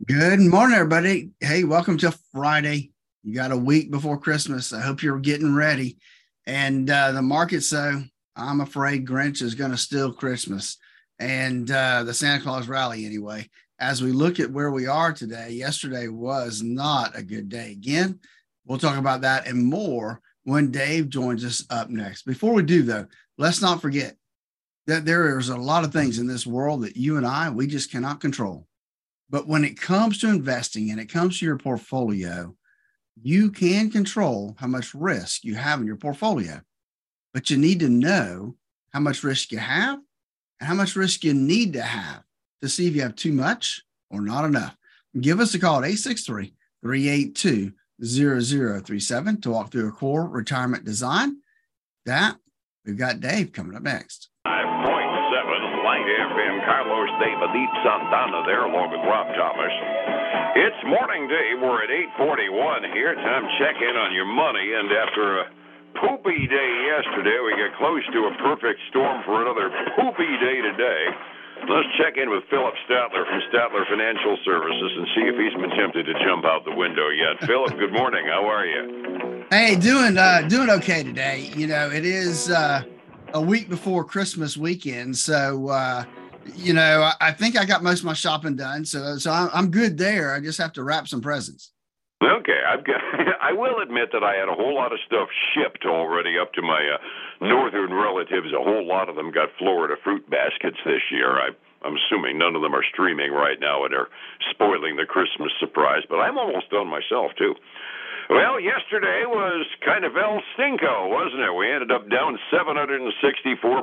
Good morning, everybody. Hey, welcome to Friday. You got a week before Christmas. I hope you're getting ready. And uh, the market, so I'm afraid Grinch is going to steal Christmas and uh, the Santa Claus rally anyway. As we look at where we are today, yesterday was not a good day. Again, we'll talk about that and more when Dave joins us up next. Before we do, though, let's not forget that there is a lot of things in this world that you and I, we just cannot control but when it comes to investing and it comes to your portfolio, you can control how much risk you have in your portfolio. But you need to know how much risk you have and how much risk you need to have to see if you have too much or not enough. Give us a call at 863 382 0037 to walk through a core retirement design. That we've got Dave coming up next. Light FM, Carlos David, Santana there along with Rob Thomas. It's morning day. We're at 841 here. Time to check in on your money. And after a poopy day yesterday, we get close to a perfect storm for another poopy day today. Let's check in with Phillip Statler from Statler Financial Services and see if he's been tempted to jump out the window yet. Phillip, good morning. How are you? Hey, doing uh, doing okay today. You know, it is uh, a week before Christmas weekend. So, uh, you know, I, I, think I got most of my shopping done. So, so I'm, I'm good there. I just have to wrap some presents. Okay, I've got. I will admit that I had a whole lot of stuff shipped already up to my uh, northern relatives. A whole lot of them got Florida fruit baskets this year. I, I'm assuming none of them are streaming right now and are spoiling the Christmas surprise. But I'm almost done myself too. Well, yesterday was kind of El Stinko, wasn't it? We ended up down 764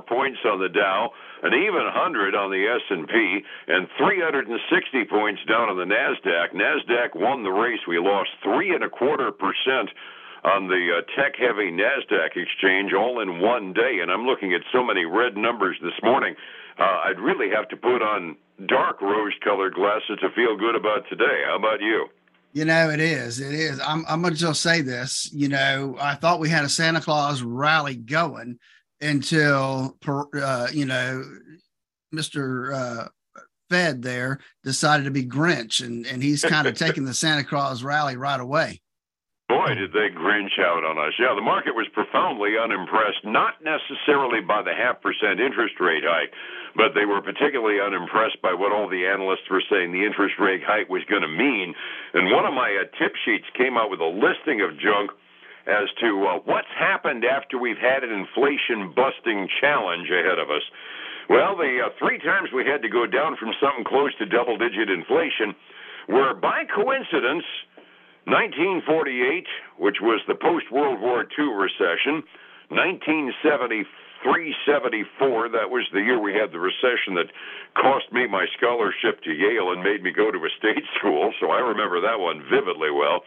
points on the Dow, an even 100 on the S&P, and 360 points down on the Nasdaq. Nasdaq won the race. We lost three and a quarter percent on the uh, tech-heavy Nasdaq exchange all in one day, and I'm looking at so many red numbers this morning. Uh, I'd really have to put on dark rose-colored glasses to feel good about today. How about you? You know, it is. It is. I'm, I'm going to just say this. You know, I thought we had a Santa Claus rally going until, uh, you know, Mr. Uh, Fed there decided to be Grinch, and, and he's kind of taking the Santa Claus rally right away. Boy, did they grinch out on us. Yeah, the market was profoundly unimpressed, not necessarily by the half percent interest rate hike, but they were particularly unimpressed by what all the analysts were saying the interest rate hike was going to mean. And one of my uh, tip sheets came out with a listing of junk as to uh, what's happened after we've had an inflation busting challenge ahead of us. Well, the uh, three times we had to go down from something close to double digit inflation were by coincidence 1948, which was the post World War II recession, 1973 74, that was the year we had the recession that cost me my scholarship to Yale and made me go to a state school, so I remember that one vividly well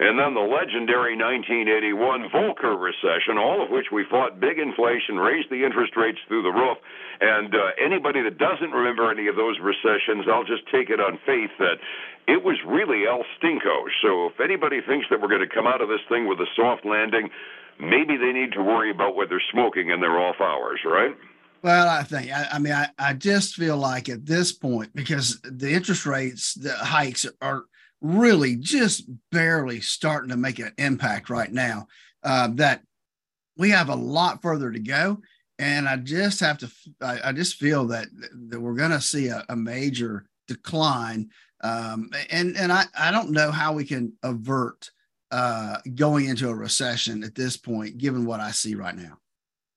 and then the legendary 1981 Volcker recession, all of which we fought big inflation, raised the interest rates through the roof. And uh, anybody that doesn't remember any of those recessions, I'll just take it on faith that it was really El Stinko. So if anybody thinks that we're going to come out of this thing with a soft landing, maybe they need to worry about what they're smoking in their off hours, right? Well, I think I, I, mean I, I just feel like at this point because the interest rates, the hikes are really just barely starting to make an impact right now. Uh, that we have a lot further to go, and I just have to. I, I just feel that that we're going to see a, a, major decline, um, and and I I don't know how we can avert uh, going into a recession at this point, given what I see right now.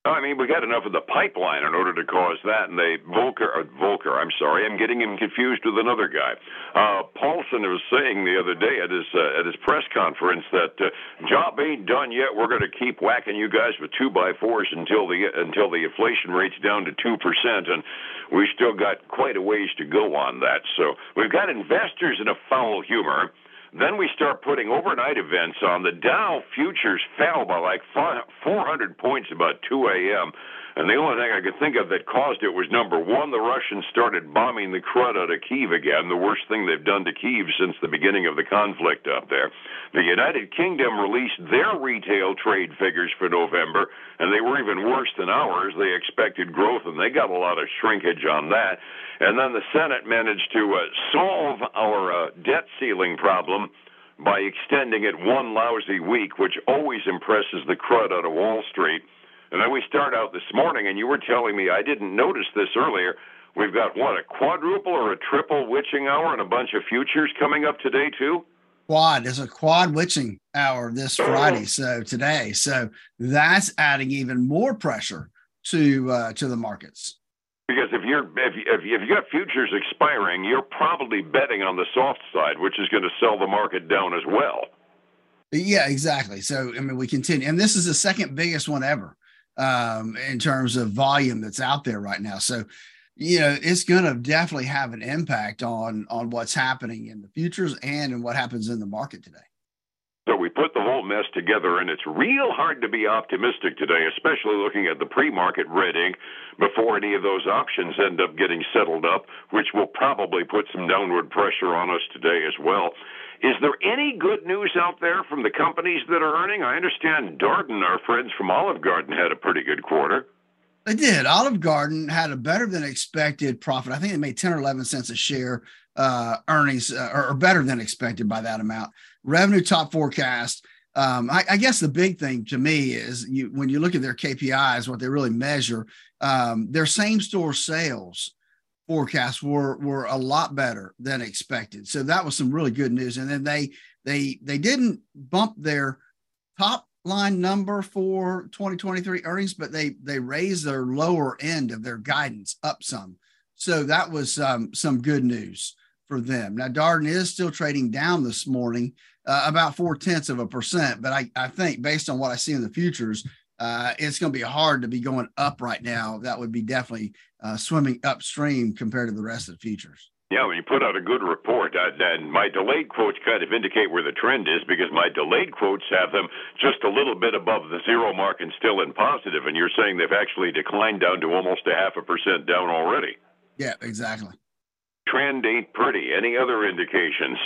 I mean, we got enough of the pipeline in order to cause that. And they Volker, uh, Volcker, I'm sorry, I'm getting him confused with another guy. Uh, Paulson was saying the other day at his uh, at his press conference that uh, job ain't done yet. We're going to keep whacking you guys with two by fours until the until the inflation rate's down to two percent, and we still got quite a ways to go on that. So we've got investors in a foul humor. Then we start putting overnight events on. The Dow futures fell by like 400 points about 2 a.m. And the only thing I could think of that caused it was number one, the Russians started bombing the crud out of Kiev again, the worst thing they've done to Kiev since the beginning of the conflict up there. The United Kingdom released their retail trade figures for November, and they were even worse than ours. They expected growth, and they got a lot of shrinkage on that. And then the Senate managed to uh, solve our uh, debt ceiling problem by extending it one lousy week, which always impresses the crud out of Wall Street. And then we start out this morning, and you were telling me I didn't notice this earlier. We've got what a quadruple or a triple witching hour and a bunch of futures coming up today too. Quad is a quad witching hour this Friday, so today, so that's adding even more pressure to uh, to the markets. Because if you're if you, if you've got futures expiring, you're probably betting on the soft side, which is going to sell the market down as well. Yeah, exactly. So I mean, we continue, and this is the second biggest one ever um, in terms of volume that's out there right now. So, you know, it's going to definitely have an impact on on what's happening in the futures and in what happens in the market today. So we put the whole mess together, and it's real hard to be optimistic today, especially looking at the pre-market red ink before any of those options end up getting settled up, which will probably put some downward pressure on us today as well. Is there any good news out there from the companies that are earning? I understand Darden, our friends from Olive Garden, had a pretty good quarter. They did. Olive Garden had a better than expected profit. I think they made 10 or 11 cents a share uh, earnings, uh, or, or, better than expected by that amount. Revenue top forecast. Um, I, I, guess the big thing to me is you, when you look at their KPIs, what they really measure, um, their same store sales forecasts were were a lot better than expected. So that was some really good news. And then they they they didn't bump their top line number for 2023 earnings, but they they raised their lower end of their guidance up some. So that was um, some good news for them. Now Darden is still trading down this morning, uh, about four tenths of a percent, but I, I think based on what I see in the futures, uh, it's going to be hard to be going up right now. That would be definitely uh, swimming upstream compared to the rest of the futures. Yeah, when you put out a good report, uh, and my delayed quotes kind of indicate where the trend is because my delayed quotes have them just a little bit above the zero mark and still in positive, and you're saying they've actually declined down to almost a half a percent down already. Yeah, exactly. Trend ain't pretty. Any other indications?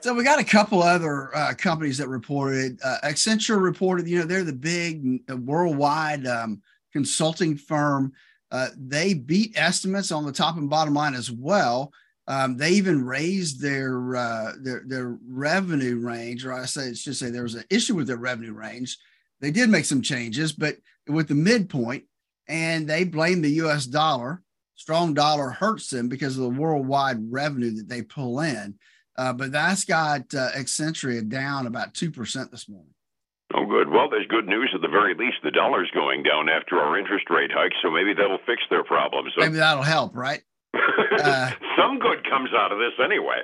So we got a couple other uh, companies that reported. Uh, Accenture reported, you know, they're the big uh, worldwide um, consulting firm. Uh, they beat estimates on the top and bottom line as well. Um, they even raised their, uh, their their revenue range, or I say, should say there was an issue with their revenue range. They did make some changes, but with the midpoint, and they blame the U.S. dollar. Strong dollar hurts them because of the worldwide revenue that they pull in. Uh, but that's got uh, down about 2% this morning. Oh, good. Well, there's good news at the very least. The dollar's going down after our interest rate hike, so maybe that'll fix their problems. Maybe that'll help, right? Uh, Some good comes out of this anyway.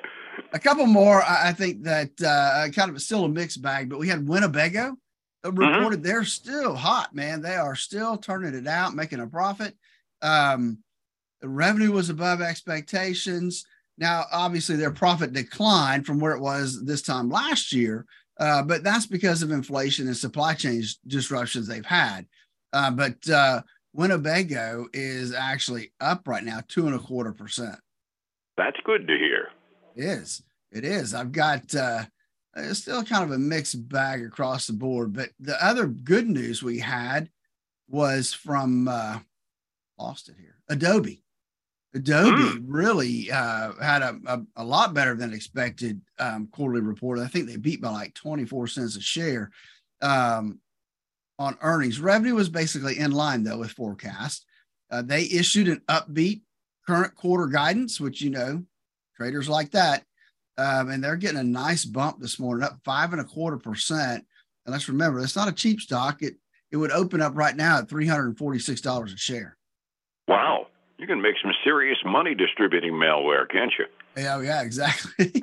A couple more. I think that uh, kind of still a mixed bag, but we had Winnebago mm-hmm. reported mm-hmm. they're still hot, man. They are still turning it out, making a profit. Um, the revenue was above expectations. Now, obviously, their profit declined from where it was this time last year, uh, but that's because of inflation and supply chain disruptions they've had. Uh, but uh, Winnebago is actually up right now, two and a quarter percent. That's good to hear. It is. It is. I've got uh, it's still kind of a mixed bag across the board, but the other good news we had was from uh, lost it here. Adobe. Adobe mm. really uh, had a, a, a, lot better than expected um, quarterly report. I think they beat by like 24 cents a share um, on earnings. Revenue was basically in line, though, with forecast. Uh, they issued an upbeat current quarter guidance, which, you know, traders like that. Um, and they're getting a nice bump this morning, up five and a quarter percent. And let's remember, it's not a cheap stock. It, it would open up right now at $346 a share. Wow you can make some serious money distributing malware, can't you? Yeah, yeah, exactly.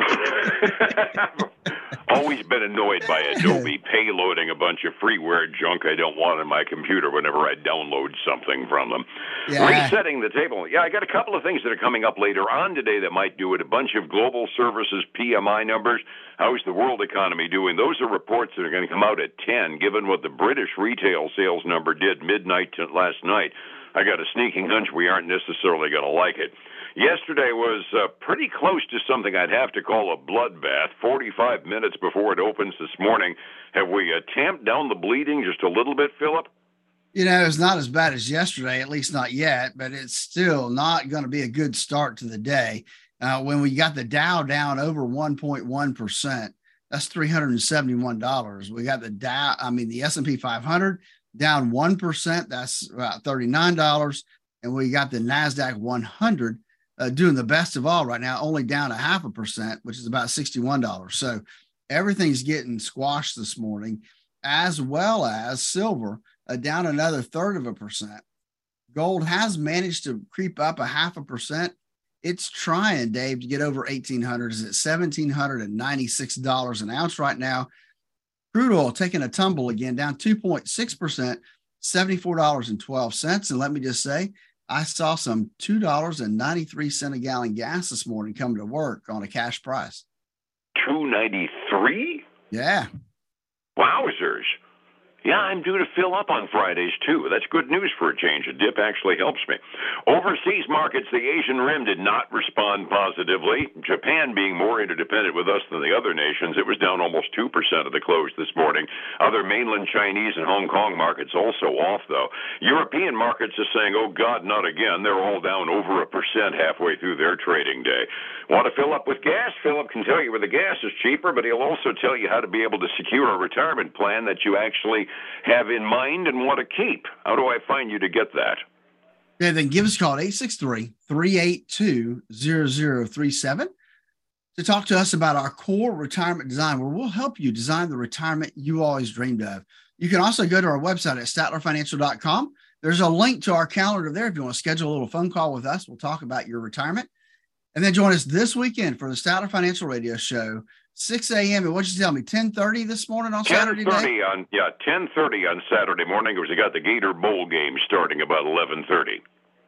Always been annoyed by Adobe payloading a bunch of freeware junk I don't want on my computer whenever I download something from them. Yeah. Resetting the table. Yeah, I got a couple of things that are coming up later on today that might do it. A bunch of global services PMI numbers. How's the world economy doing? Those are reports that are going to come out at 10, given what the British retail sales number did midnight last night. I got a sneaking hunch we aren't necessarily going to like it. Yesterday was uh, pretty close to something I'd have to call a bloodbath. 45 minutes before it opens this morning. Have we uh, tamped down the bleeding just a little bit, Phillip? You know, it's not as bad as yesterday, at least not yet, but it's still not going to be a good start to the day. Uh, when we got the Dow down over 1.1%, that's $371. We got the Dow, I mean, the S&P 500 down 1%, that's about $39. And we got the NASDAQ 100 uh, doing the best of all right now, only down a half a percent, which is about $61. So everything's getting squashed this morning, as well as silver uh, down another third of a percent. Gold has managed to creep up a half a percent. It's trying, Dave, to get over 1800. Is at $1,796 an ounce right now. Crude oil taking a tumble again, down 2.6%, $74.12. And let me just say, I saw some $2.93 a gallon gas this morning coming to work on a cash price. 293 Yeah. Wowzers. Yeah, I'm due to fill up on Fridays too. That's good news for a change. A dip actually helps me. Overseas markets, the Asian rim did not respond positively. Japan being more interdependent with us than the other nations, it was down almost 2% of the close this morning. Other mainland Chinese and Hong Kong markets also off though. European markets are saying, "Oh god, not again." They're all down over a percent halfway through their trading day. Want to fill up with gas? Phillip can tell you where the gas is cheaper, but he'll also tell you how to be able to secure a retirement plan that you actually have in mind and want to keep. How do I find you to get that? Yeah, then give us a call at 863 382 0037 to talk to us about our core retirement design, where we'll help you design the retirement you always dreamed of. You can also go to our website at statlerfinancial.com. There's a link to our calendar there if you want to schedule a little phone call with us. We'll talk about your retirement. And then join us this weekend for the Statler Financial Radio Show 6 a.m. And what you tell me, 10:30 this morning on Saturday? 10:30 on yeah, 10:30 on Saturday morning because we got the Gator Bowl game starting about 11:30.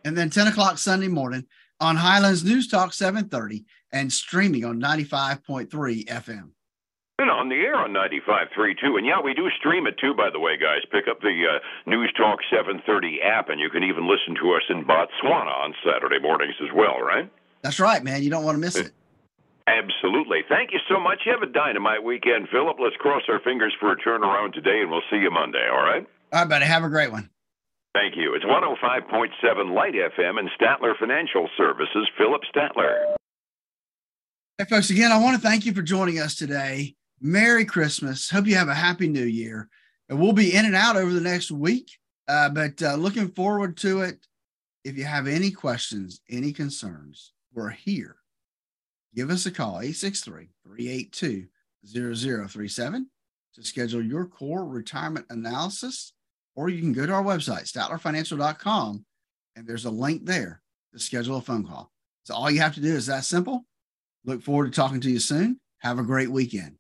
And then 10 o'clock Sunday morning on Highlands News Talk 7:30 and streaming on 95.3 FM. And on the air on 95.3 too. And yeah, we do stream it too, by the way, guys. Pick up the uh, News Talk 730 app, and you can even listen to us in Botswana on Saturday mornings as well, right? That's right, man. You don't want to miss it. Absolutely. Thank you so much. You have a dynamite weekend, Phillip. Let's cross our fingers for a turnaround today, and we'll see you Monday, all right? All right, buddy. Have a great one. Thank you. It's 105.7 Light FM and Statler Financial Services, Phillip Statler. Hey, folks, again, I want to thank you for joining us today. Merry Christmas. Hope you have a happy new year. And we'll be in and out over the next week, uh, but uh, looking forward to it. If you have any questions, any concerns, we're here give us a call 863 382 0037 to schedule your core retirement analysis, or you can go to our website, statlerfinancial.com, and there's a link there to schedule a phone call. So all you have to do is that simple. Look forward to talking to you soon. Have a great weekend.